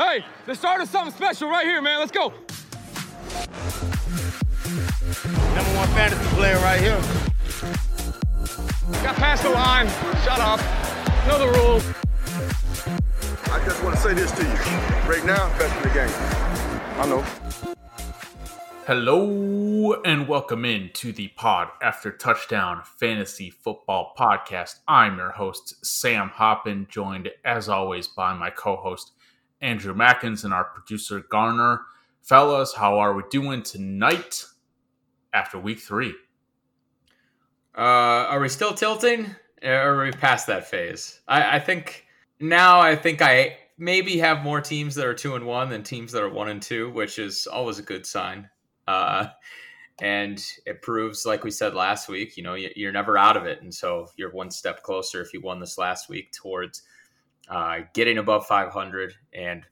Hey, the start of something special right here, man. Let's go. Number one fantasy player right here. Got past the line. Shut up. Know the rules. I just want to say this to you. Right now, best in the game. I know. Hello and welcome in to the Pod After Touchdown Fantasy Football Podcast. I'm your host, Sam Hoppen, joined as always by my co host, Andrew Mackins, and our producer, Garner. Fellas, how are we doing tonight after week three? Uh, are we still tilting? Or are we past that phase? I, I think now I think I maybe have more teams that are two and one than teams that are one and two, which is always a good sign. Uh, and it proves, like we said last week, you know, you're never out of it. And so you're one step closer if you won this last week towards uh, getting above 500 and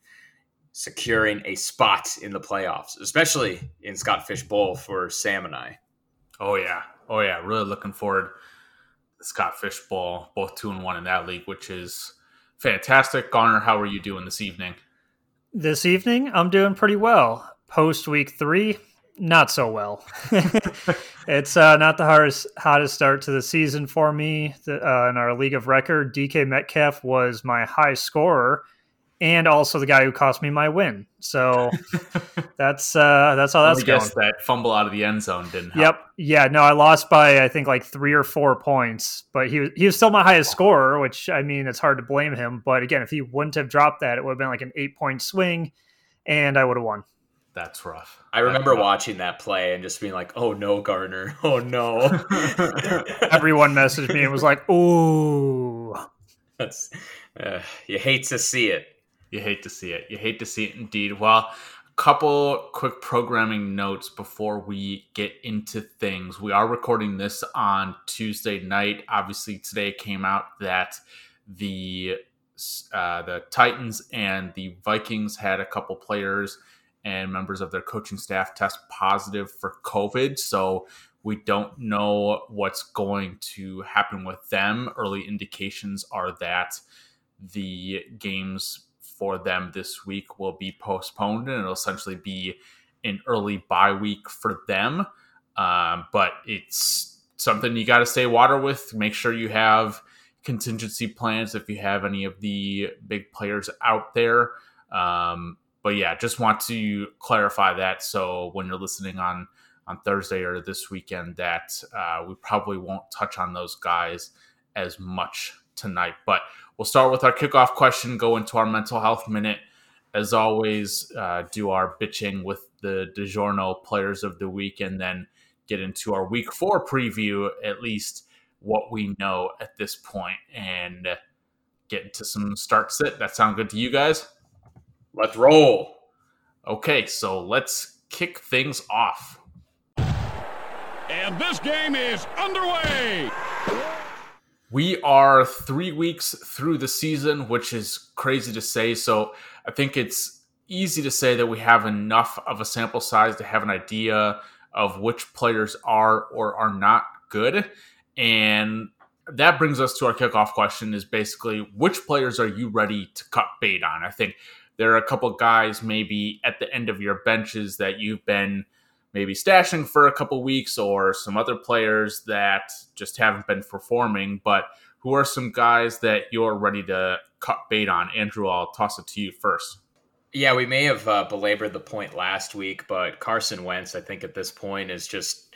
securing a spot in the playoffs, especially in Scott Fish Bowl for Sam and I. Oh, yeah. Oh, yeah. Really looking forward to Scott Fish Bowl, both two and one in that league, which is fantastic. Garner, how are you doing this evening? This evening, I'm doing pretty well. Post week three, not so well. it's uh, not the hardest hottest start to the season for me. The, uh, in our league of record, DK Metcalf was my high scorer, and also the guy who cost me my win. So that's uh, that's how that's going. That fumble out of the end zone didn't. Help. Yep. Yeah. No, I lost by I think like three or four points, but he was he was still my highest scorer, which I mean it's hard to blame him. But again, if he wouldn't have dropped that, it would have been like an eight point swing, and I would have won. That's rough. I remember rough. watching that play and just being like, "Oh no, Garner! Oh no!" Everyone messaged me and was like, "Ooh." That's uh, you hate to see it. You hate to see it. You hate to see it indeed. Well, a couple quick programming notes before we get into things. We are recording this on Tuesday night. Obviously, today came out that the uh, the Titans and the Vikings had a couple players and members of their coaching staff test positive for COVID. So we don't know what's going to happen with them. Early indications are that the games for them this week will be postponed and it'll essentially be an early bye week for them. Um, but it's something you got to stay water with. Make sure you have contingency plans if you have any of the big players out there. Um, but yeah, just want to clarify that. So when you're listening on on Thursday or this weekend, that uh, we probably won't touch on those guys as much tonight. But we'll start with our kickoff question. Go into our mental health minute. As always, uh, do our bitching with the DiGiorno players of the week, and then get into our week four preview. At least what we know at this point, and get into some start sit. That sound good to you guys? Let's roll. Okay, so let's kick things off. And this game is underway. We are three weeks through the season, which is crazy to say. So I think it's easy to say that we have enough of a sample size to have an idea of which players are or are not good. And that brings us to our kickoff question is basically which players are you ready to cut bait on? I think there are a couple guys maybe at the end of your benches that you've been maybe stashing for a couple weeks or some other players that just haven't been performing but who are some guys that you're ready to cut bait on? Andrew i'll toss it to you first. Yeah we may have uh, belabored the point last week but carson wentz i think at this point is just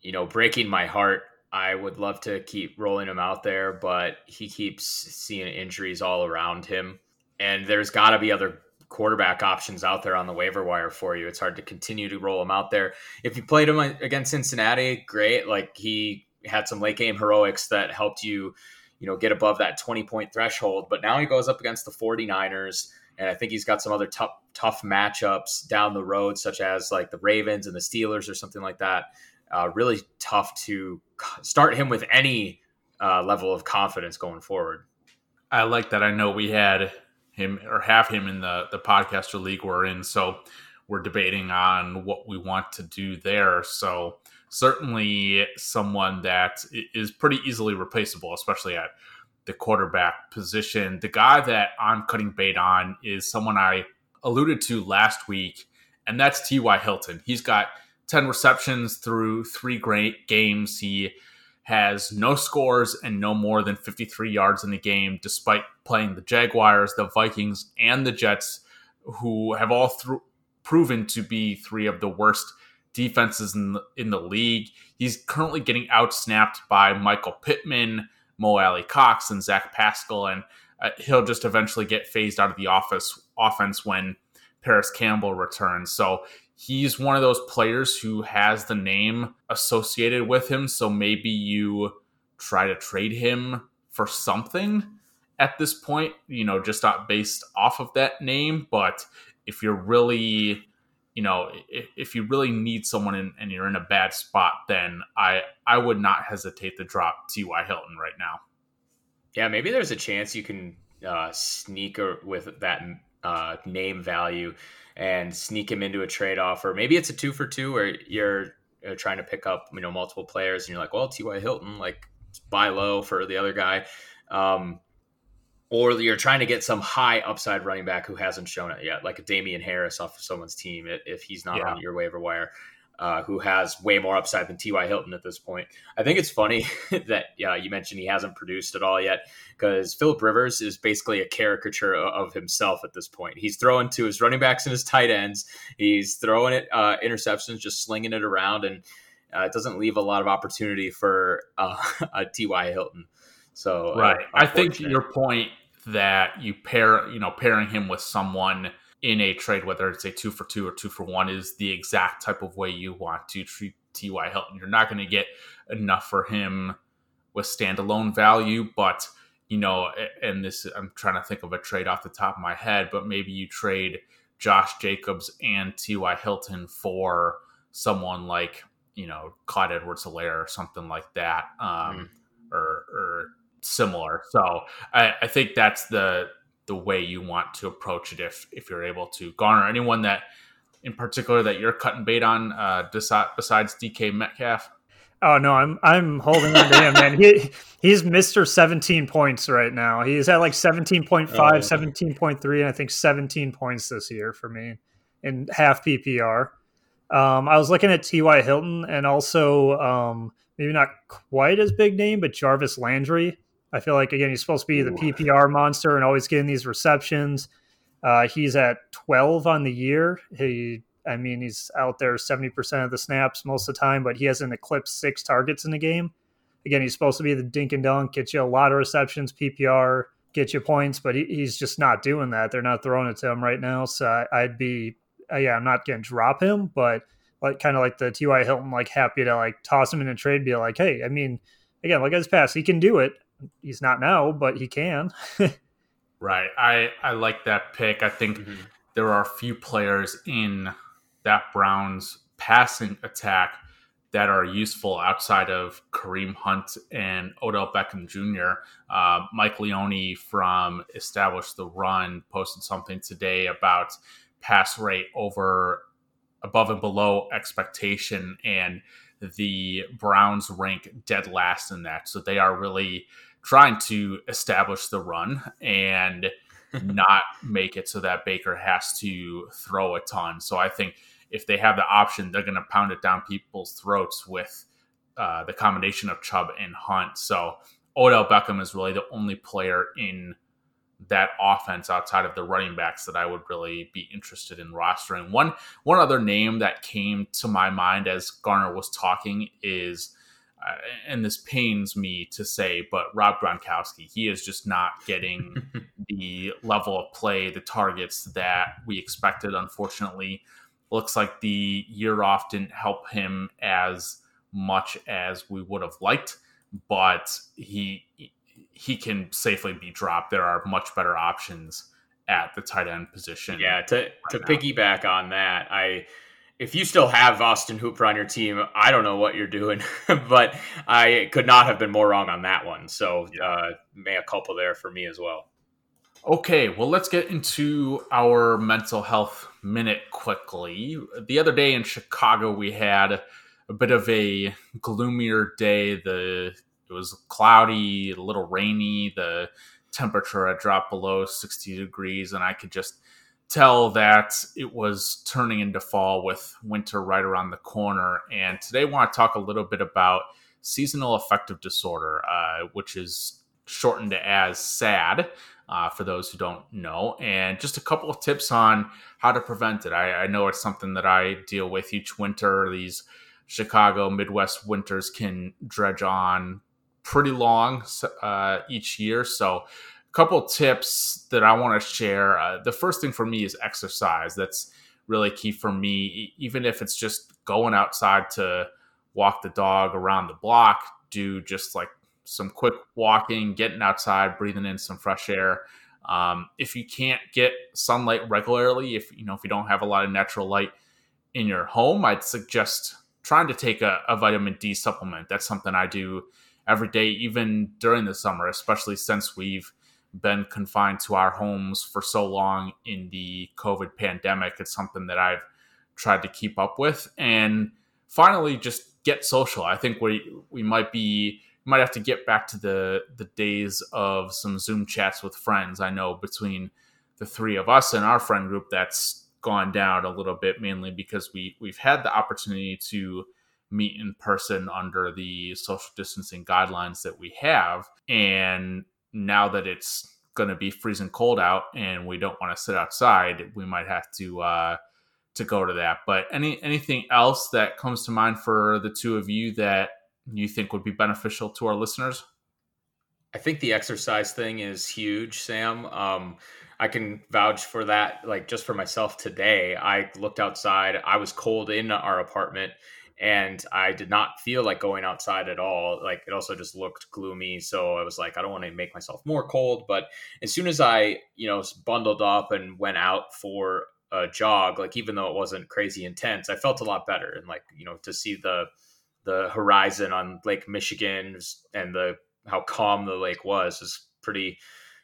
you know breaking my heart. I would love to keep rolling him out there but he keeps seeing injuries all around him and there's got to be other quarterback options out there on the waiver wire for you. It's hard to continue to roll him out there. If you played him against Cincinnati, great. Like he had some late game heroics that helped you, you know, get above that 20 point threshold. But now he goes up against the 49ers. And I think he's got some other tough, tough matchups down the road, such as like the Ravens and the Steelers or something like that. Uh, really tough to start him with any uh, level of confidence going forward. I like that. I know we had him or have him in the the podcaster league we're in. So we're debating on what we want to do there. So certainly someone that is pretty easily replaceable, especially at the quarterback position. The guy that I'm cutting bait on is someone I alluded to last week, and that's T.Y. Hilton. He's got 10 receptions through three great games. He has no scores and no more than 53 yards in the game, despite playing the Jaguars, the Vikings, and the Jets, who have all th- proven to be three of the worst defenses in the, in the league. He's currently getting outsnapped by Michael Pittman, Mo Alie-Cox, and Zach Pascal, and uh, he'll just eventually get phased out of the office offense when Parris Campbell returns. So he's one of those players who has the name associated with him. So maybe you try to trade him for something at this point, you know, just not based off of that name. But if you're really you know, if, you really need someone in, and you're in a bad spot, then I I would not hesitate to drop T.Y. Hilton right now. Yeah, maybe there's a chance you can uh, sneak with that uh, name value and sneak him into a trade offer. Maybe it's a two for two where you're uh, trying to pick up you know multiple players and you're like, well, T.Y. Hilton, like buy low for the other guy. Um, or you're trying to get some high upside running back who hasn't shown it yet, like a Damien Harris off of someone's team, if he's not yeah. on your waiver wire, uh, who has way more upside than T.Y. Hilton at this point. I think it's funny that uh, you mentioned he hasn't produced at all yet because Philip Rivers is basically a caricature of himself at this point. He's throwing to his running backs and his tight ends, he's throwing it uh, interceptions, just slinging it around, and uh, it doesn't leave a lot of opportunity for uh, a T.Y. Hilton. So right, I think your point that you pair, you know, pairing him with someone in a trade, whether it's a two for two or two for one, is the exact type of way you want to treat T.Y. Hilton. You're not going to get enough for him with standalone value, but you know, and this I'm trying to think of a trade off the top of my head, but maybe you trade Josh Jacobs and T.Y. Hilton for someone like you know Clyde Edwards-Helaire or something like that, um, mm. or or similar. So I, I think that's the the way you want to approach it if if you're able to garner anyone that in particular that you're cutting bait on uh, besides DK Metcalf. Oh no, I'm I'm holding on to him, man. He he's Mr. 17 points right now. He's at like 17.5, oh. 17.3, and I think 17 points this year for me in half PPR. Um, I was looking at T.Y. Hilton and also um, maybe not quite as big name, but Jarvis Landry. I feel like again he's supposed to be the PPR monster and always getting these receptions. Uh, he's at 12 on the year. He, I mean, he's out there 70% of the snaps most of the time, but he hasn't eclipsed six targets in a game. Again, he's supposed to be the dink and dunk, get you a lot of receptions, PPR, get you points, but he, he's just not doing that. They're not throwing it to him right now. So I, would be, uh, yeah, I'm not going to drop him, but like kind of like the T.Y. Hilton, like happy to like toss him in a trade, be like, hey, I mean, again, like at his pass. He can do it he's not now, but he can. right. I I like that pick. I think mm-hmm. there are a few players in that Browns passing attack that are useful outside of Kareem Hunt and Odell Beckham Jr. Uh, Mike Leone from Establish the Run posted something today about pass rate over above and below expectation and the Browns rank dead last in that. So they are really trying to establish the run and not make it so that Baker has to throw a ton. So I think if they have the option, they're going to pound it down people's throats with uh, the combination of Chubb and Hunt. So Odell Beckham is really the only player in that offense outside of the running backs that I would really be interested in rostering. One one other name that came to my mind as Garner was talking is uh, and this pains me to say, but Rob Gronkowski, he is just not getting the level of play, the targets that we expected. Unfortunately, looks like the year off didn't help him as much as we would have liked, but he he can safely be dropped. There are much better options at the tight end position. Yeah, to right to now. piggyback on that, I if you still have Austin Hooper on your team, I don't know what you're doing, but I could not have been more wrong on that one. So, uh, may a couple there for me as well. Okay, well, let's get into our mental health minute quickly. The other day in Chicago, we had a bit of a gloomier day. The it was cloudy, a little rainy. The temperature had dropped below 60 degrees, and I could just tell that it was turning into fall with winter right around the corner. And today I want to talk a little bit about seasonal affective disorder, uh, which is shortened as SAD. Uh, for those who don't know, and just a couple of tips on how to prevent it. I, I know it's something that I deal with each winter. These Chicago Midwest winters can dredge on pretty long uh, each year. So a couple tips that I want to share. Uh, the first thing for me is exercise. That's really key for me. Even if it's just going outside to walk the dog around the block, do just like some quick walking, getting outside, breathing in some fresh air. Um, if you can't get sunlight regularly, if you know if you don't have a lot of natural light in your home, I'd suggest trying to take a, a vitamin D supplement. That's something I do every day, even during the summer, especially since we've been confined to our homes for so long in the COVID pandemic. It's something that I've tried to keep up with. And finally, just get social. I think we we might be might have to get back to the the days of some Zoom chats with friends. I know between the three of us and our friend group, that's gone down a little bit, mainly because we we've had the opportunity to meet in person under the social distancing guidelines that we have, and now that it's going to be freezing cold out and we don't want to sit outside, we might have to uh, to go to that. But any anything else that comes to mind for the two of you that you think would be beneficial to our listeners? I think the exercise thing is huge, Sam. Um, I can vouch for that. Like just for myself today, I looked outside. I was cold in our apartment and I did not feel like going outside at all. Like it also just looked gloomy. So I was like, I don't want to make myself more cold. But as soon as I, you know, bundled up and went out for a jog, like even though it wasn't crazy intense, I felt a lot better. And like, you know, to see the the horizon on Lake Michigan and the how calm the lake was is pretty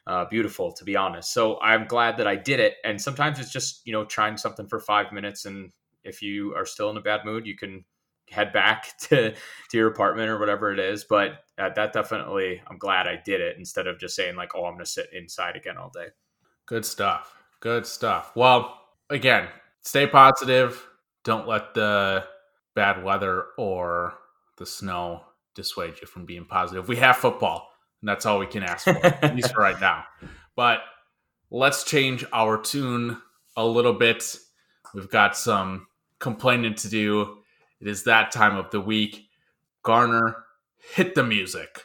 uh, beautiful to be honest. So I'm glad that I did it. And sometimes it's just you know trying something for five minutes, and if you are still in a bad mood, you can head back to to your apartment or whatever it is. But uh, that definitely, I'm glad I did it instead of just saying like, "Oh, I'm going to sit inside again all day." Good stuff. Good stuff. Well, again, stay positive. Don't let the bad weather or the snow dissuade you from being positive. We have football, and that's all we can ask for, at least for right now. But let's change our tune a little bit. We've got some complaining to do it is that time of the week. Garner, hit the music.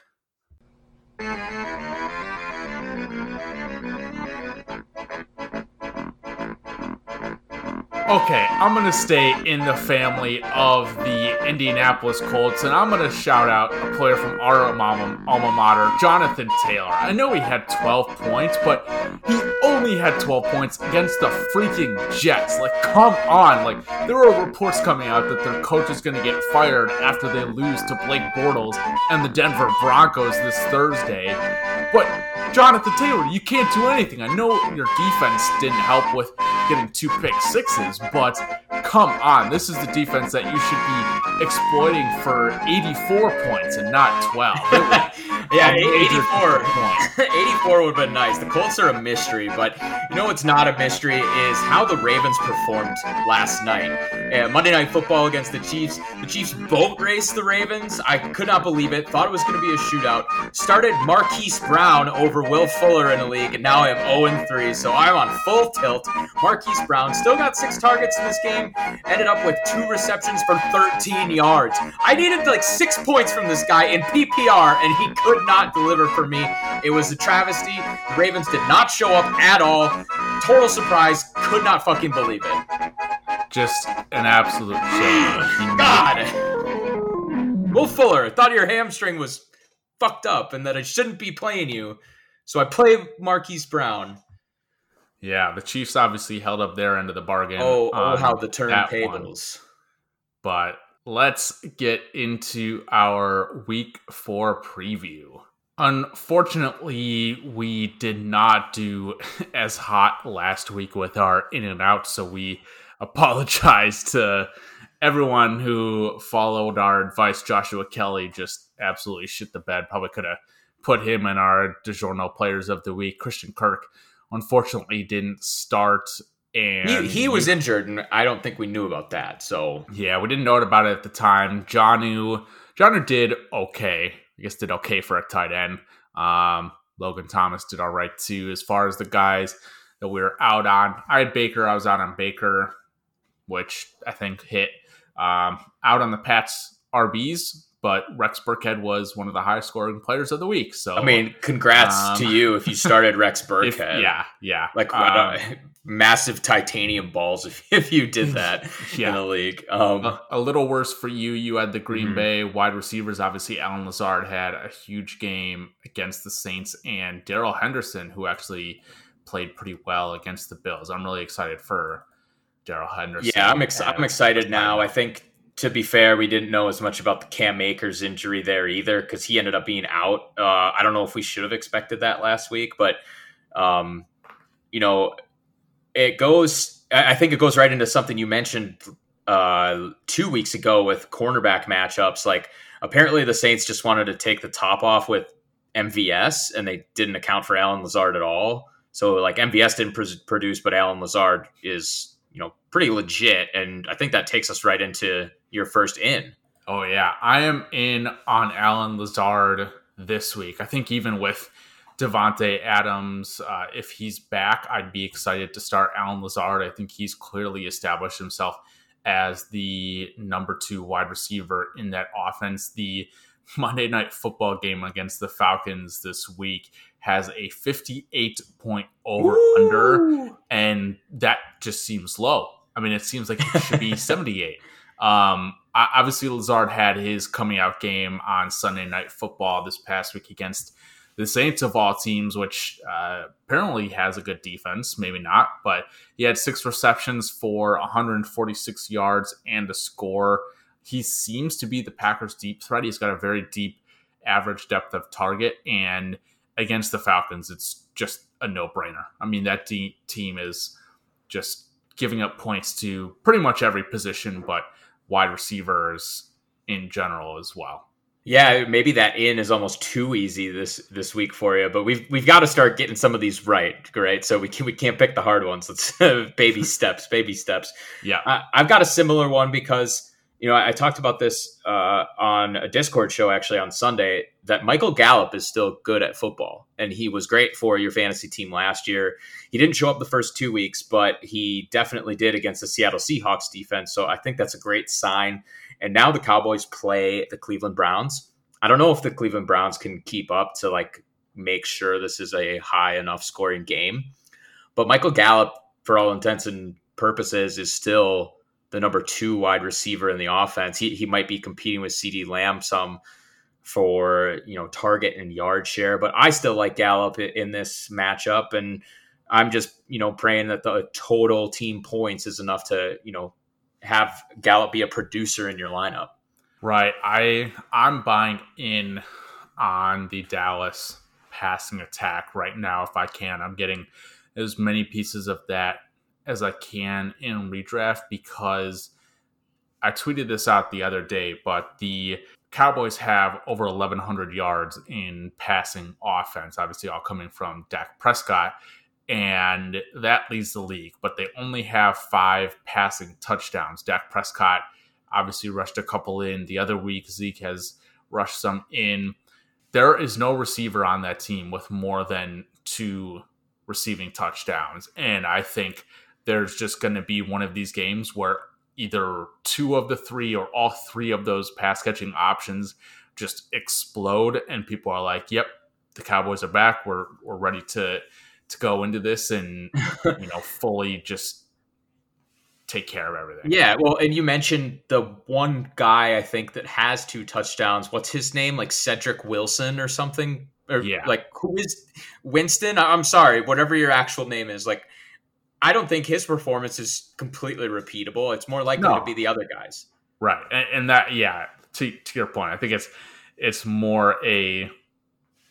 Okay, I'm going to stay in the family of the Indianapolis Colts, and I'm going to shout out a player from our alma, alma mater, Jonathan Taylor. I know he had 12 points, but he only had 12 points against the freaking Jets. Like, come on. Like, there are reports coming out that their coach is going to get fired after they lose to Blake Bortles and the Denver Broncos this Thursday. But Jonathan Taylor, you can't do anything. I know your defense didn't help with getting two pick sixes, but come on. This is the defense that you should be exploiting for 84 points and not 12. yeah, 84. 84 would have been nice. The Colts are a mystery, but you know what's not a mystery is how the Ravens performed last night. Uh, Monday Night Football against the Chiefs. The Chiefs boat raced the Ravens. I could not believe it. Thought it was going to be a shootout. Started Marquise Brown over Will Fuller in the league, and now I am 0 3, so I'm on full tilt. Marquise Brown still got six targets in this game, ended up with two receptions for 13 yards. I needed like six points from this guy in PPR, and he could not deliver for me. It was a travesty. The Ravens did not show up at all. Total surprise. Could not fucking believe it. Just an absolute shame. God. Will Fuller, thought your hamstring was fucked up and that I shouldn't be playing you. So I play Marquise Brown. Yeah, the Chiefs obviously held up their end of the bargain. Oh, oh how the turntables. But let's get into our week four preview. Unfortunately, we did not do as hot last week with our in and out, so we apologize to everyone who followed our advice. Joshua Kelley just absolutely shit the bed. Probably could have put him in our DiGiorno players of the week. Christian Kirk unfortunately didn't start And he, he was injured, and I don't think we knew about that. So yeah, we didn't know about it at the time. Jonnu, Jonnu did okay. I guess did okay for a tight end. Um, Logan Thomas did all right too. As far as the guys that we were out on, I had Baker. I was out on Baker, which I think hit. Um, out on the Pats RBs, but Rex Burkhead was one of the highest scoring players of the week. So I mean, congrats um, to you if you started Rex Burkhead. If, yeah, yeah, like um, massive titanium balls if, if you did that yeah. in the league. Um, a, a, little worse for you. You had the Green mm-hmm. Bay wide receivers. Obviously, Allen Lazard had a huge game against the Saints, and Darrell Henderson, who actually played pretty well against the Bills. I'm really excited for Darrell Henderson. Yeah, I'm, ex- I'm excited now. I think to be fair, we didn't know as much about the Cam Akers injury there either because he ended up being out. Uh, I don't know if we should have expected that last week, but um, you know, it goes. I think it goes right into something you mentioned uh, two weeks ago with cornerback matchups. Like apparently the Saints just wanted to take the top off with MVS, and they didn't account for Allen Lazard at all. So like MVS didn't pr- produce, but Allen Lazard is you know pretty legit, and I think that takes us right into your first in. Oh yeah, I am in on Allen Lazard this week. I think even with Davante Adams, uh, if he's back, I'd be excited to start Allen Lazard. I think he's clearly established himself as the number two wide receiver in that offense. The Monday night football game against the Falcons this week has a 58 point over under, and that just seems low. I mean, it seems like it should be 78. Um, obviously, Lazard had his coming out game on Sunday Night Football this past week against the Saints of all teams, which uh, apparently has a good defense. Maybe not, but he had six receptions for 146 yards and a score. He seems to be the Packers' deep threat. He's got a very deep average depth of target, and against the Falcons, it's just a no brainer. I mean, that de- team is just giving up points to pretty much every position, but wide receivers in general as well. Yeah, maybe that in is almost too easy this this week for you, but we've we've got to start getting some of these right, right? So we can we can't pick the hard ones. Let's baby steps, baby steps. Yeah, I, I've got a similar one because you know I, I talked about this uh, on a Discord show actually on Sunday that Michael Gallup is still good at football, and he was great for your fantasy team last year. He didn't show up the first two weeks, but he definitely did against the Seattle Seahawks defense. So I think that's a great sign and now the Cowboys play the Cleveland Browns. I don't know if the Cleveland Browns can keep up to like make sure this is a high enough scoring game. But Michael Gallup, for all intents and purposes, is still the number two wide receiver in the offense. He, he might be competing with CeeDee Lamb some for you know target and yard share, but I still like Gallup in this matchup, and I'm just you know praying that the total team points is enough to you know have Gallup be a producer in your lineup. Right. I I'm buying in on the Dallas passing attack right now if I can. I'm getting as many pieces of that as I can in redraft because I tweeted this out the other day, but the Cowboys have over 1,100 yards in passing offense, obviously, all coming from Dak Prescott and that leads the league. But they only have five passing touchdowns. Dak Prescott obviously rushed a couple in. The other week, Zeke has rushed some in. There is no receiver on that team with more than two receiving touchdowns. And I think there's just going to be one of these games where either two of the three or all three of those pass catching options just explode. And people are like, yep, the Cowboys are back. We're, we're ready to to go into this and you know fully just take care of everything. Yeah, well, and you mentioned the one guy I think that has two touchdowns. What's his name? Like Cedric Wilson or something? Or yeah. like who is Winston? I'm sorry, whatever your actual name is. Like I don't think his performance is completely repeatable. It's more likely no. to be the other guys. Right. And, and that yeah, to to your point, I think it's it's more a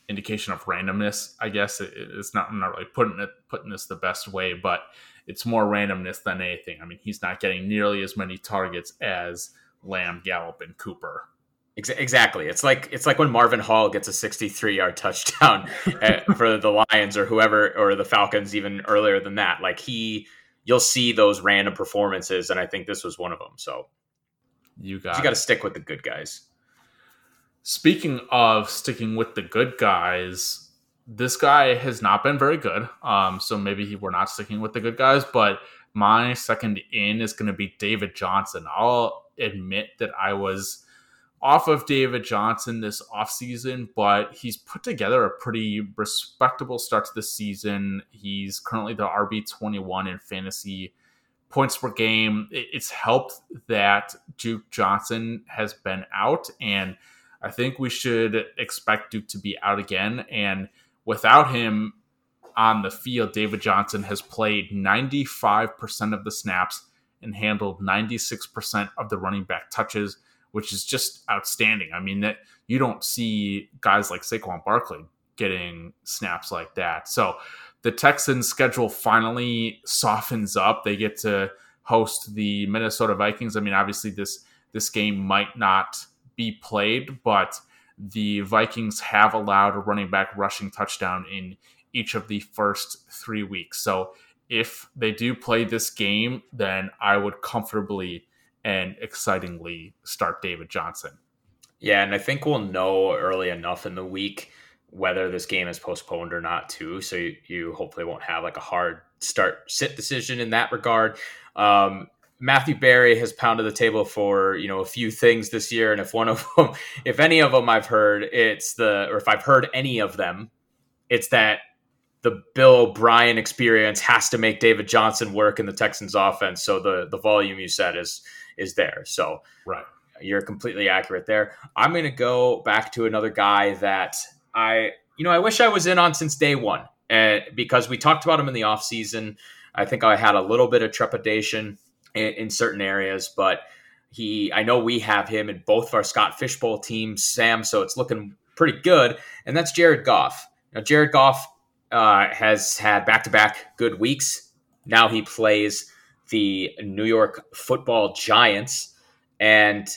indication of randomness. I guess it, it's not. I'm not really putting it putting this the best way, but it's more randomness than anything. I mean, he's not getting nearly as many targets as Lamb, Gallup, and Cooper. Exactly. It's like it's like when Marvin Hall gets a 63 yard touchdown eh, for the Lions or whoever or the Falcons even earlier than that. Like he you'll see those random performances, and I think this was one of them. So You got you got to stick with the good guys. Speaking of sticking with the good guys, this guy has not been very good. Um, so maybe he, we're not sticking with the good guys, but my second in is going to be David Johnson. I'll admit that I was off of David Johnson this offseason, but he's put together a pretty respectable start to the season. He's currently the RB21 in fantasy points per game. It's helped that Duke Johnson has been out, and I think we should expect Duke to be out again. And without him on the field, David Johnson has played 95% of the snaps and handled 96% of the running back touches which is just outstanding. I mean, that you don't see guys like Saquon Barkley getting snaps like that. So the Texans' schedule finally softens up. They get to host the Minnesota Vikings. I mean, obviously this this game might not be played, but the Vikings have allowed a running back rushing touchdown in each of the first three weeks. So if they do play this game, then I would comfortably and excitingly start David Johnson. Yeah, and I think we'll know early enough in the week whether this game is postponed or not, too. So you, you hopefully won't have like a hard start sit decision in that regard. Um, Matthew Berry has pounded the table for you know a few things this year, and if one of them, if any of them I've heard, it's the or if I've heard any of them, it's that the Bill O'Brien experience has to make David Johnson work in the Texans offense. So the the volume you said is is there. So right. You're completely accurate there. I'm going to go back to another guy that I, you know, I wish I was in on since day one uh, because we talked about him in the offseason. I think I had a little bit of trepidation in, in, certain areas, but he, I know we have him in both of our Scott Fish Bowl teams, Sam, so it's looking pretty good. And that's Jared Goff. Now, Jared Goff uh, has had back to back good weeks. Now he plays the New York football giants. And,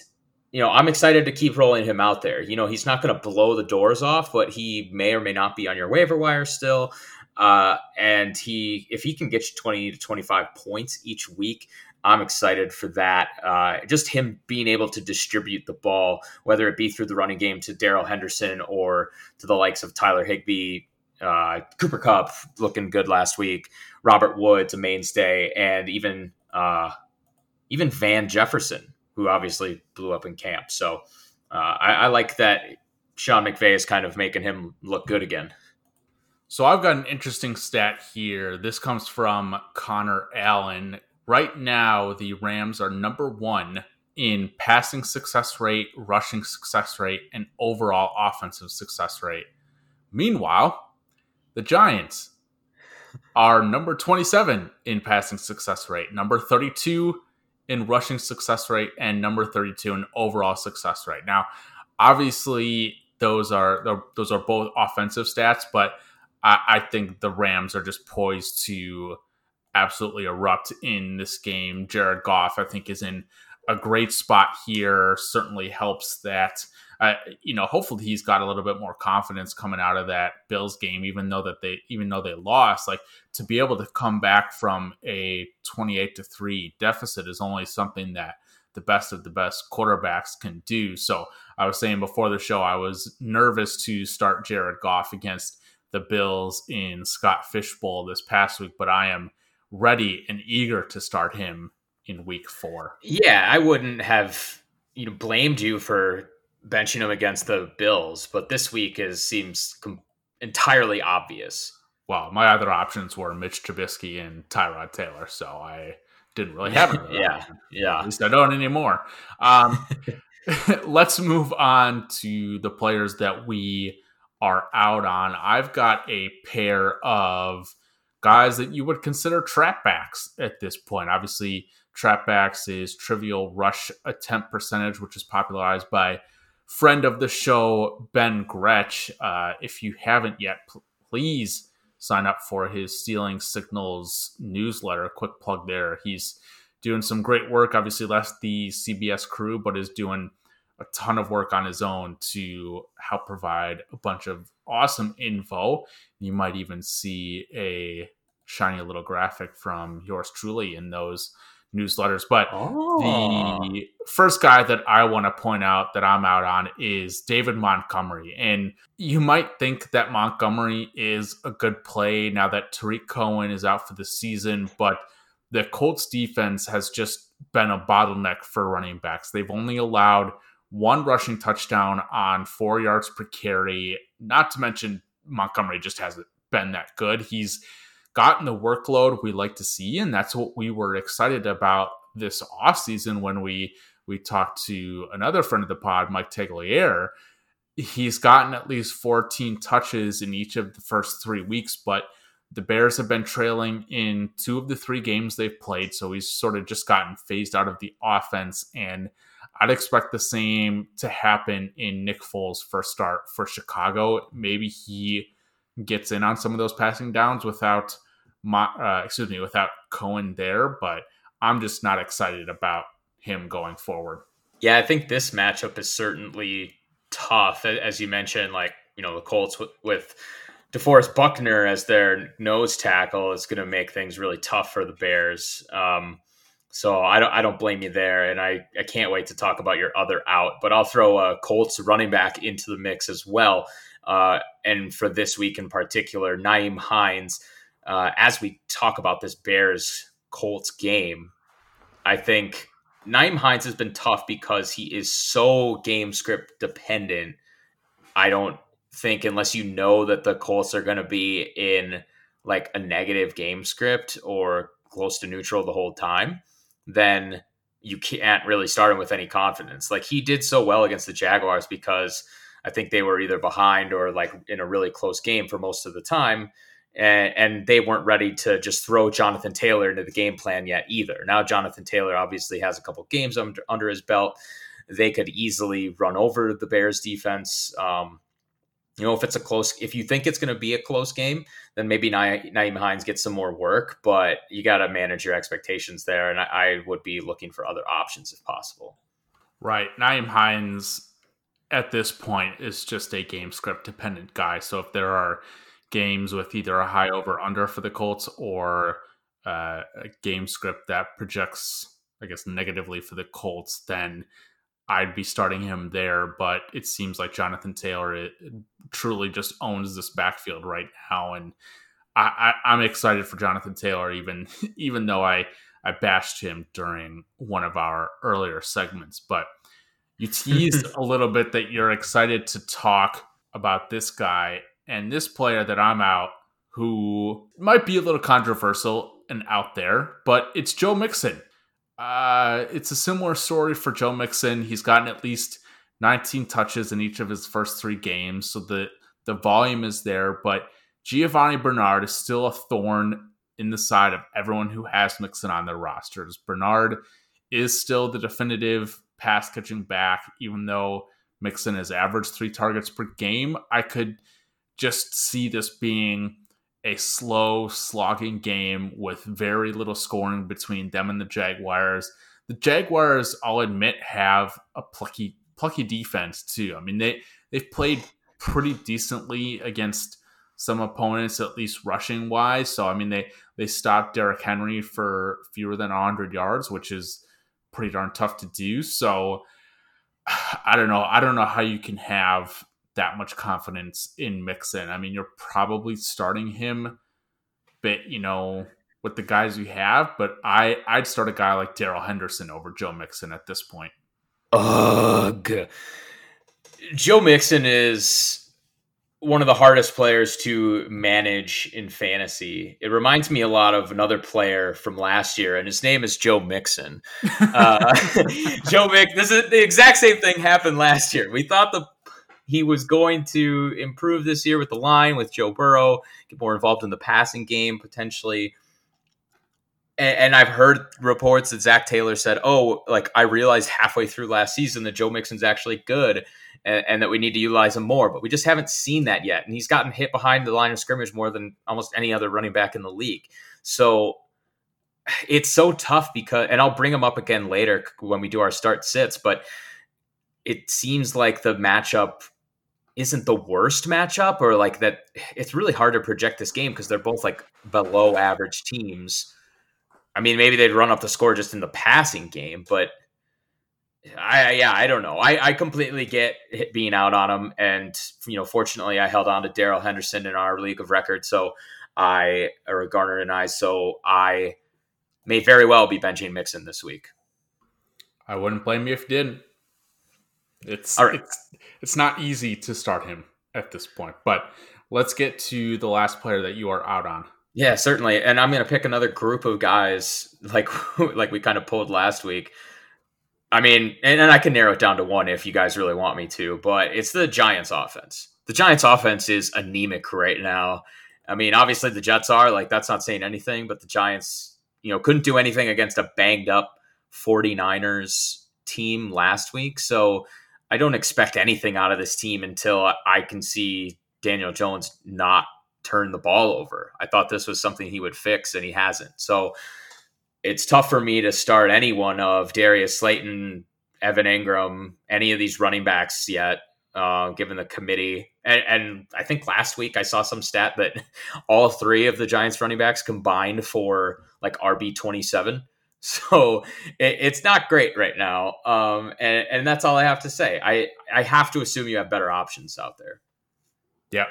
you know, I'm excited to keep rolling him out there. You know, he's not going to blow the doors off, but he may or may not be on your waiver wire still. Uh, and he, if he can get you 20 to 25 points each week, I'm excited for that. Uh, just him being able to distribute the ball, whether it be through the running game to Darrell Henderson or to the likes of Tyler Higbee, uh, Cooper Kupp looking good last week, Robert Woods a mainstay, and even uh, even Van Jefferson, who obviously blew up in camp. So uh, I, I like that Sean McVay is kind of making him look good again. So I've got an interesting stat here. This comes from Connor Allen. Right now, the Rams are number one in passing success rate, rushing success rate, and overall offensive success rate. Meanwhile, the Giants are number 27 in passing success rate, number 32 in rushing success rate, and number 32 in overall success rate. Now, obviously, those are those are both offensive stats, but I, I think the Rams are just poised to absolutely erupt in this game. Jared Goff, I think, is in a great spot here. Certainly helps that uh, you know, hopefully he's got a little bit more confidence coming out of that Bills game, even though that they even though they lost. Like to be able to come back from a twenty-eight to three deficit is only something that the best of the best quarterbacks can do. So I was saying before the show, I was nervous to start Jared Goff against the Bills in Scott Fish Bowl this past week, but I am ready and eager to start him in week four. Yeah, I wouldn't have you know blamed you for benching him against the Bills, but this week is seems com- entirely obvious. Well, my other options were Mitch Trubisky and Tyrod Taylor, so I didn't really have it. yeah, option. yeah. At least I don't anymore. Um, let's move on to the players that we are out on. I've got a pair of guys that you would consider trap backs at this point. Obviously, trap backs is trivial rush attempt percentage, which is popularized by friend of the show, Ben Gretch. Uh, if you haven't yet, p- please sign up for his Stealing Signals newsletter. Quick plug there. He's doing some great work. Obviously, left the CBS crew, but is doing a ton of work on his own to help provide a bunch of awesome info. You might even see a shiny little graphic from yours truly in those newsletters. But Oh. the first guy that I want to point out that I'm out on is David Montgomery. And you might think that Montgomery is a good play now that Tarik Cohen is out for the season, but the Colts defense has just been a bottleneck for running backs. They've only allowed one rushing touchdown on four yards per carry, not to mention Montgomery just hasn't been that good. He's gotten the workload we like to see, and that's what we were excited about this offseason when we we talked to another friend of the pod, Mike Tagliere. He's gotten at least 14 touches in each of the first three weeks, but the Bears have been trailing in two of the three games they've played, so he's sort of just gotten phased out of the offense. And I'd expect the same to happen in Nick Foles' first start for Chicago. Maybe he gets in on some of those passing downs without my uh, excuse me without Cohen there, but I'm just not excited about him going forward. Yeah, I think this matchup is certainly tough, as you mentioned. Like you know, the Colts with, with DeForest Buckner as their nose tackle is going to make things really tough for the Bears. Um, so I don't, I don't blame you there, and I, I can't wait to talk about your other out. But I'll throw a Colts running back into the mix as well. Uh, and for this week in particular, Nyheim Hines. Uh, as we talk about this Bears Colts game, I think Nyheim Hines has been tough because he is so game script dependent. I don't think unless you know that the Colts are going to be in like a negative game script or close to neutral the whole time, then you can't really start him with any confidence. Like he did so well against the Jaguars because I think they were either behind or like in a really close game for most of the time. And, they weren't ready to just throw Jonathan Taylor into the game plan yet either. Now Jonathan Taylor obviously has a couple games under, under his belt. They could easily run over the Bears defense. Um, you know, if it's a close, if you think it's going to be a close game, then maybe Na- Nyheim Hines gets some more work, but you got to manage your expectations there. And I, I would be looking for other options if possible. Right. Nyheim Hines at this point is just a game script dependent guy. So if there are games with either a high over under for the Colts or uh, a game script that projects, I guess, negatively for the Colts, then I'd be starting him there. But it seems like Jonathan Taylor it, truly just owns this backfield right now, and I, I, I'm excited for Jonathan Taylor, even even though I I bashed him during one of our earlier segments, but you teased a little bit that you're excited to talk about this guy and this player that I'm out who might be a little controversial and out there, but it's Joe Mixon. Uh, it's a similar story for Joe Mixon. He's gotten at least 19 touches in each of his first three games, so the the volume is there. But Giovani Bernard is still a thorn in the side of everyone who has Mixon on their rosters. Bernard is still the definitive pass catching back, even though Mixon has averaged three targets per game. I could just see this being a slow, slogging game with very little scoring between them and the Jaguars. The Jaguars, I'll admit, have a plucky, plucky defense too. I mean, they they've played pretty decently against some opponents, at least rushing wise. So I mean, they they stopped Derrick Henry for fewer than 100 yards, which is pretty darn tough to do. So I don't know. I don't know how you can have that much confidence in Mixon. I mean, you're probably starting him, but you know, with the guys you have. But I I'd start a guy like Darrell Henderson over Joe Mixon at this point. Ugh. Joe Mixon is one of the hardest players to manage in fantasy. It reminds me a lot of another player from last year, and his name is Joe Mixon. Uh, Joe Mix. This is the exact same thing happened last year. We thought the he was going to improve this year with the line with Joe Burrow, get more involved in the passing game potentially. And, I've heard reports that Zac Taylor said, "Oh, like I realized halfway through last season that Joe Mixon's actually good." And, and, that we need to utilize him more. But we just haven't seen that yet. And he's gotten hit behind the line of scrimmage more than almost any other running back in the league. So it's so tough because, and I'll bring him up again later when we do our start sits, but it seems like the matchup isn't the worst matchup or like that it's really hard to project this game because they're both like below average teams. I mean, maybe they'd run up the score just in the passing game, but I yeah, I don't know. I, I completely get being out on him, and you know, fortunately, I held on to Darrell Henderson in our league of record, so I or Garner and I, so I may very well be benching Mixon this week. I wouldn't blame you if you didn't. It's All right. it's it's not easy to start him at this point, but let's get to the last player that you are out on. Yeah, certainly. And I'm going to pick another group of guys like like we kind of pulled last week. I mean, and, and I can narrow it down to one if you guys really want me to, but it's the Giants offense. The Giants offense is anemic right now. I mean, obviously the Jets are like that's not saying anything, but the Giants, you know, couldn't do anything against a banged up 49ers team last week. So I don't expect anything out of this team until I can see Daniel Jones not turn the ball over. I thought this was something he would fix, and he hasn't. So it's tough for me to start anyone of Darius Slayton, Evan Engram, any of these running backs yet, uh, given the committee. And, and I think last week I saw some stat that all three of the Giants running backs combined for like RB twenty seven. So it, it's not great right now, um, and, and that's all I have to say. I I have to assume you have better options out there. Yep.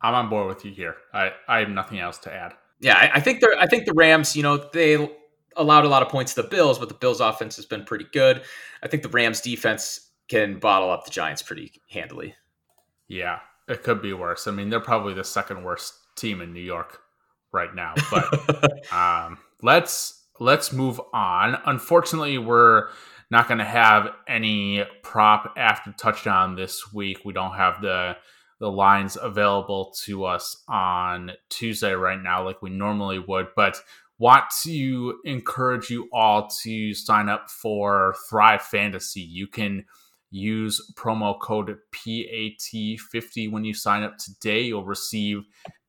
I'm on board with you here. I, I have nothing else to add. Yeah, I, I think they're. I think the Rams. You know, they allowed a lot of points to the Bills, but the Bills' offense has been pretty good. I think the Rams' defense can bottle up the Giants pretty handily. Yeah, it could be worse. I mean, they're probably the second worst team in New York right now. But um, let's let's move on. Unfortunately, we're not going to have any prop after touchdown this week. We don't have the the lines available to us on Tuesday right now like we normally would, but want to encourage you all to sign up for Thrive Fantasy. You can use promo code PAT50 when you sign up today. You'll receive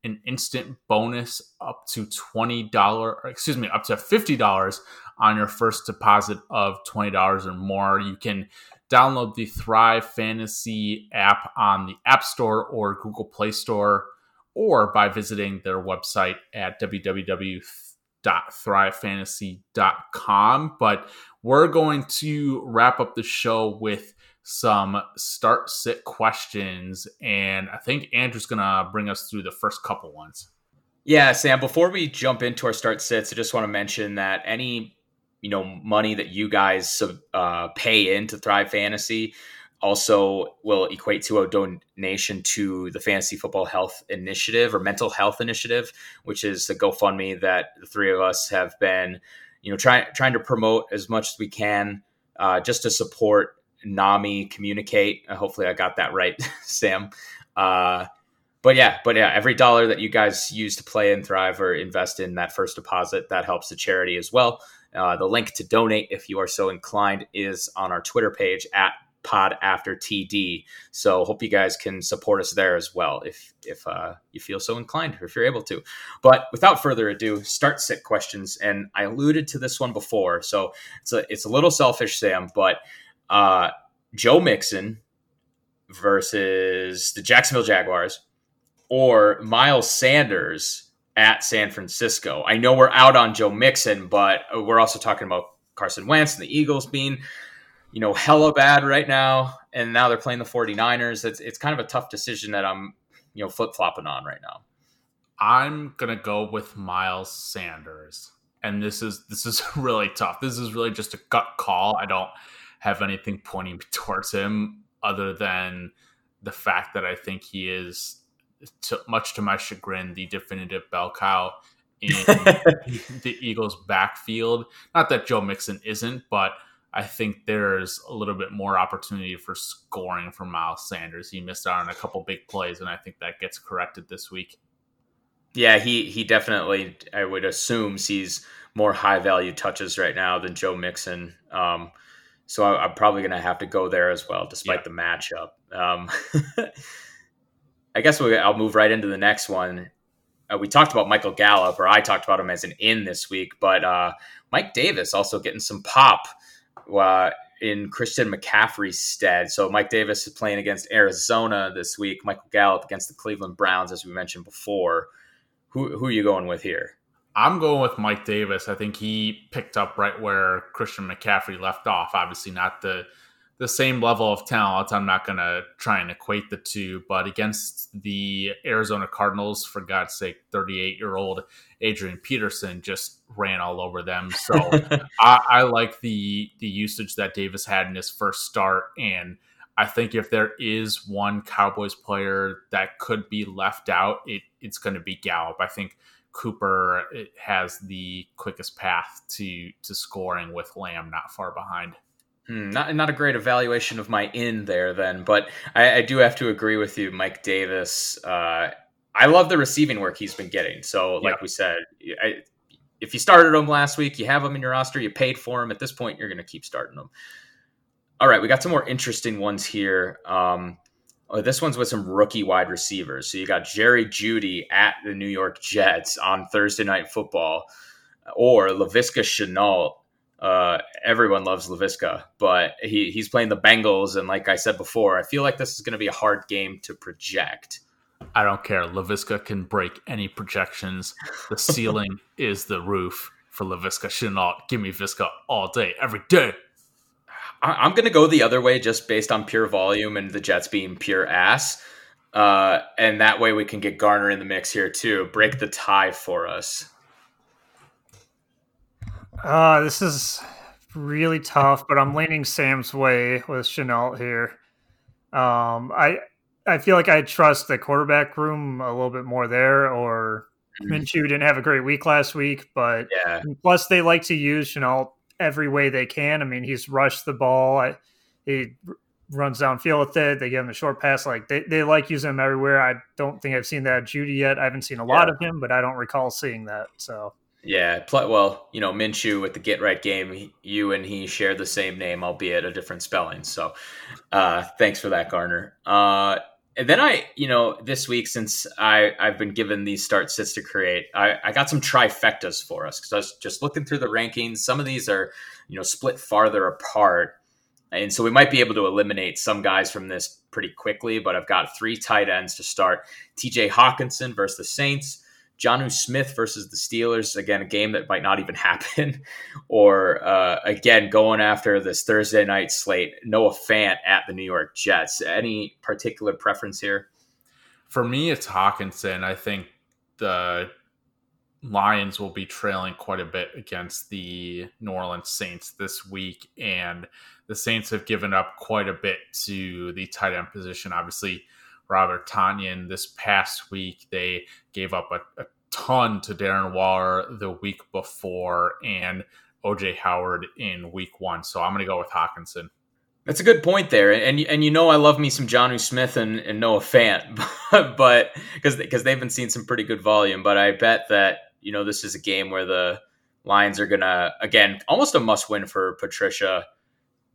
an instant bonus up to $20, excuse me, up to $50 on your first deposit of $20 or more. You can download the Thrive Fantasy app on the App Store or Google Play Store or by visiting their website at www.thrivefantasy.com. But we're going to wrap up the show with some start sit questions. And I think Andrew's going to bring us through the first couple ones. Yeah, Sam, before we jump into our start sits, I just want to mention that any you know money that you guys uh, pay into Thrive Fantasy also will equate to a donation to the Fantasy Football Health Initiative or Mental Health Initiative, which is the GoFundMe that the three of us have been, you know, trying trying to promote as much as we can, uh, just to support NAMI communicate. Uh, hopefully, I got that right, Sam. Uh, but yeah, but yeah, every dollar that you guys use to play and thrive or invest in that first deposit that helps the charity as well. Uh, the link to donate, if you are so inclined, is on our Twitter page at Pod After TD. So hope you guys can support us there as well, if if uh, you feel so inclined, or if you're able to. But without further ado, start sit questions, and I alluded to this one before, so it's a it's a little selfish, Sam, but uh, Joe Mixon versus the Jacksonville Jaguars or Miles Sanders at San Francisco. I know we're out on Joe Mixon, but we're also talking about Carson Wentz and the Eagles being, you know, hella bad right now. And now they're playing the 49ers. It's, it's kind of a tough decision that I'm, you know, flip flopping on right now. I'm going to go with Miles Sanders. And this is this is really tough. This is really just a gut call. I don't have anything pointing towards him other than the fact that I think he is, to, much to my chagrin, the definitive bell cow in the Eagles' backfield. Not that Joe Mixon isn't, but I think there's a little bit more opportunity for scoring for Miles Sanders. He missed out on a couple big plays, and I think that gets corrected this week. Yeah, he he definitely I would assume sees more high value touches right now than Joe Mixon. Um, so I, am probably going to have to go there as well, despite yeah. the matchup. Um, I guess we, I'll move right into the next one. Uh, we talked about Michael Gallup, or I talked about him as an in this week, but uh, Mike Davis also getting some pop. Uh, in Christian McCaffrey's stead. So Mike Davis is playing against Arizona this week. Michael Gallup against the Cleveland Browns, as we mentioned before. Who who are you going with here? I'm going with Mike Davis. I think he picked up right where Christian McCaffrey left off. Obviously, not the the same level of talent. I'm not going to try and equate the two, but against the Arizona Cardinals, for God's sake, 38 year old Adrian Peterson just ran all over them. So I, I, like the the usage that Davis had in his first start, and I think if there is one Cowboys player that could be left out, it, it's going to be Gallup. I think Cooper has the quickest path to to scoring with Lamb not far behind. Hmm, not not a great evaluation of my in there then, but I, I do have to agree with you, Mike Davis. Uh, I love the receiving work he's been getting. So, like we said, I, if you started him last week, you have him in your roster, you paid for him. At this point, you're going to keep starting him. All right, we got some more interesting ones here. Um, oh, this one's with some rookie wide receivers. So you got Jerry Jeudy at the New York Jets on Thursday Night Football, or Laviska Shenault uh, everyone loves Laviska, but he, he's playing the Bengals. And like I said before, I feel like this is going to be a hard game to project. I don't care. Laviska can break any projections. The ceiling is the roof for Laviska Shenault. Give me Visca all day, every day. I'm going to go the other way just based on pure volume and the Jets being pure ass. Uh, and that way we can get Garner in the mix here too. Break the tie for us. Uh, this is really tough, but I'm leaning Sam's way with Shenault here. Um, I I feel like I trust the quarterback room a little bit more there. Or mm-hmm. Minshew didn't have a great week last week, but yeah. plus they like to use Shenault every way they can. I mean, he's rushed the ball. I, he runs downfield with it. They give him a short pass. Like they, they like using him everywhere. I don't think I've seen that Jeudy yet. I haven't seen a lot of him, but I don't recall seeing that. So yeah, well, you know, Minshew with the get right game, you and he share the same name, albeit a different spelling. So, uh, thanks for that, Garner. Uh, and then I, you know, this week since I I've been given these start sits to create, I, I got some trifectas for us because I was just looking through the rankings. Some of these are, you know, split farther apart, and so we might be able to eliminate some guys from this pretty quickly. But I've got three tight ends to start: T.J. Hockenson versus the Saints. Jonnu Smith versus the Steelers, again, a game that might not even happen. or uh, again, going after this Thursday night slate, Noah Fant at the New York Jets. Any particular preference here? For me, it's Hockenson. I think the Lions will be trailing quite a bit against the New Orleans Saints this week. And the Saints have given up quite a bit to the tight end position. Obviously, Robert Tonyan this past week. They gave up a, a ton to Darren Waller the week before and OJ Howard in week one. So I'm going to go with Hockenson. That's a good point there, and and you know I love me some Jonnu Smith and, and Noah Fant, but because because they've been seeing some pretty good volume. But I bet that you know this is a game where the Lions are gonna again almost a must win for Patricia.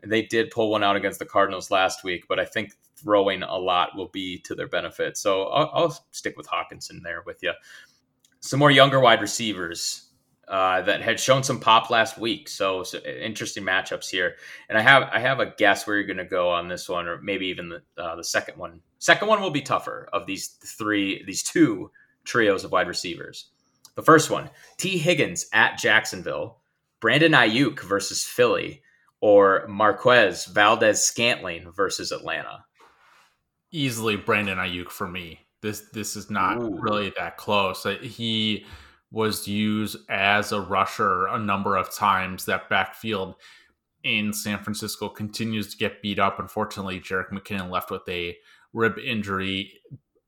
They did pull one out against the Cardinals last week, but I think throwing a lot will be to their benefit. So I'll, I'll stick with Hockenson there with you. Some more younger wide receivers uh, that had shown some pop last week. So, so, interesting matchups here. And I have I have a guess where you're going to go on this one, or maybe even the uh, the second one. Second one will be tougher of these three, these two trios of wide receivers. The first one, Tee Higgins at Jacksonville, Brandon Aiyuk versus Philly, or Marquez Valdes-Scantling versus Atlanta easily Brandon Aiyuk for me. This this is not Ooh. really that close. Uh, he was used as a rusher a number of times. That backfield in San Francisco continues to get beat up. Unfortunately, Jerick McKinnon left with a rib injury.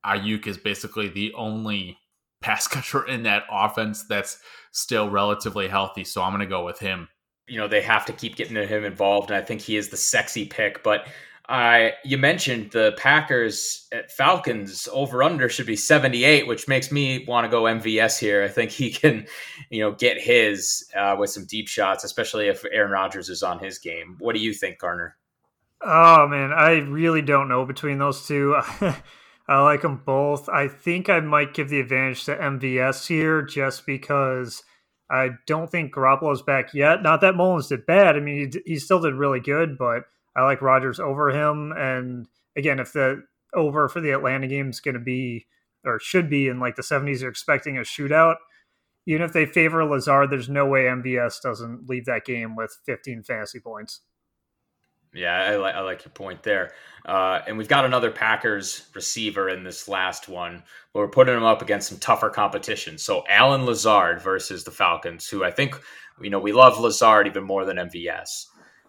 Aiyuk is basically the only pass catcher in that offense that's still relatively healthy. So I'm going to go with him. You know, they have to keep getting him involved, and I think he is the sexy pick. But I you mentioned the Packers at Falcons over under should be 78, which makes me want to go MVS here. I think he can, you know, get his uh, with some deep shots, especially if Aaron Rodgers is on his game. What do you think, Garner? Oh man, I really don't know between those two. I like them both. I think I might give the advantage to MVS here just because I don't think Garoppolo's back yet. Not that Mullens did bad. I mean, he, he still did really good, but I like Rodgers over him. And again, if the over for the Atlanta game is going to be or should be in like the 70s, you're expecting a shootout. Even if they favor Lazard, there's no way MVS doesn't leave that game with 15 fantasy points. Yeah, I, li- I like your point there. Uh, and we've got another Packers receiver in this last one, but we're putting him up against some tougher competition. So Allen Lazard versus the Falcons, who I think you know we love Lazard even more than MVS.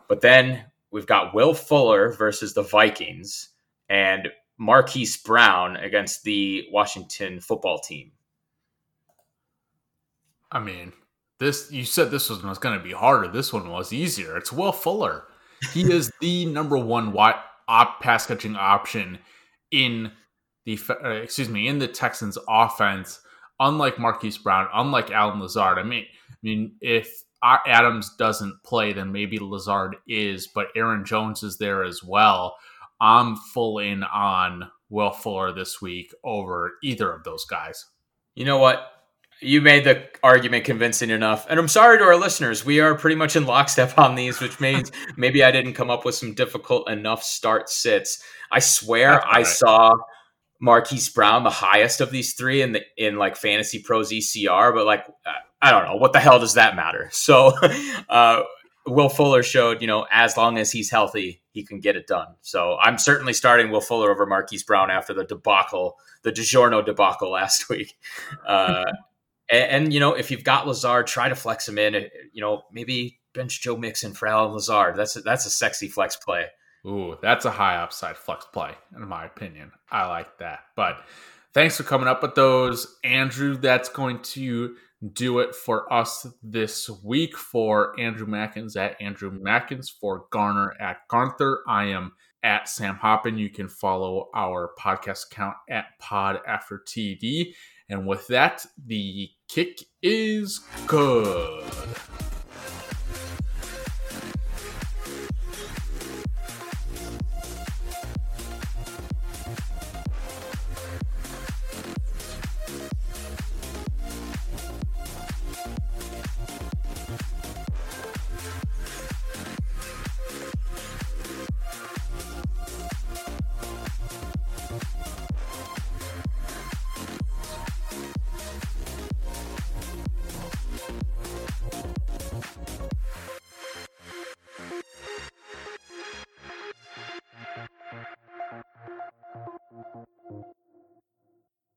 But then we've got Will Fuller versus the Vikings and Marquise Brown against the Washington football team. I mean, this you said this one was going to be harder. This one was easier. It's Will Fuller. He is the number one wide op pass catching option in the uh, excuse me in the Texans offense. Unlike Marquise Brown, unlike Allen Lazard. I mean, I mean, if Adams doesn't play, then maybe Lazard is, but Aaron Jones is there as well. I'm full in on Will Fuller this week over either of those guys. You know what? You made the argument convincing enough. And I'm sorry to our listeners. We are pretty much in lockstep on these, which means maybe I didn't come up with some difficult enough start sits. I swear right. I saw Marquise Brown the highest of these three in the in like Fantasy Pros ECR, but like I don't know what the hell does that matter. So uh, Will Fuller showed, you know, as long as he's healthy, he can get it done. So I'm certainly starting Will Fuller over Marquise Brown after the debacle, the DiGiorno debacle last week. Uh, and, and, you know, if you've got Lazard, try to flex him in. You know, maybe bench Joe Mixon for Allen Lazard. That's a, that's a sexy flex play. Ooh, that's a high upside flex play, in my opinion. I like that. But thanks for coming up with those, Andrew. That's going to do it for us this week. For Andrew Mackins at Andrew Mackins, for Garner at Garnther, I am at Sam Hoppen. You can follow our podcast account at Pod After TD. And with that, the kick is good.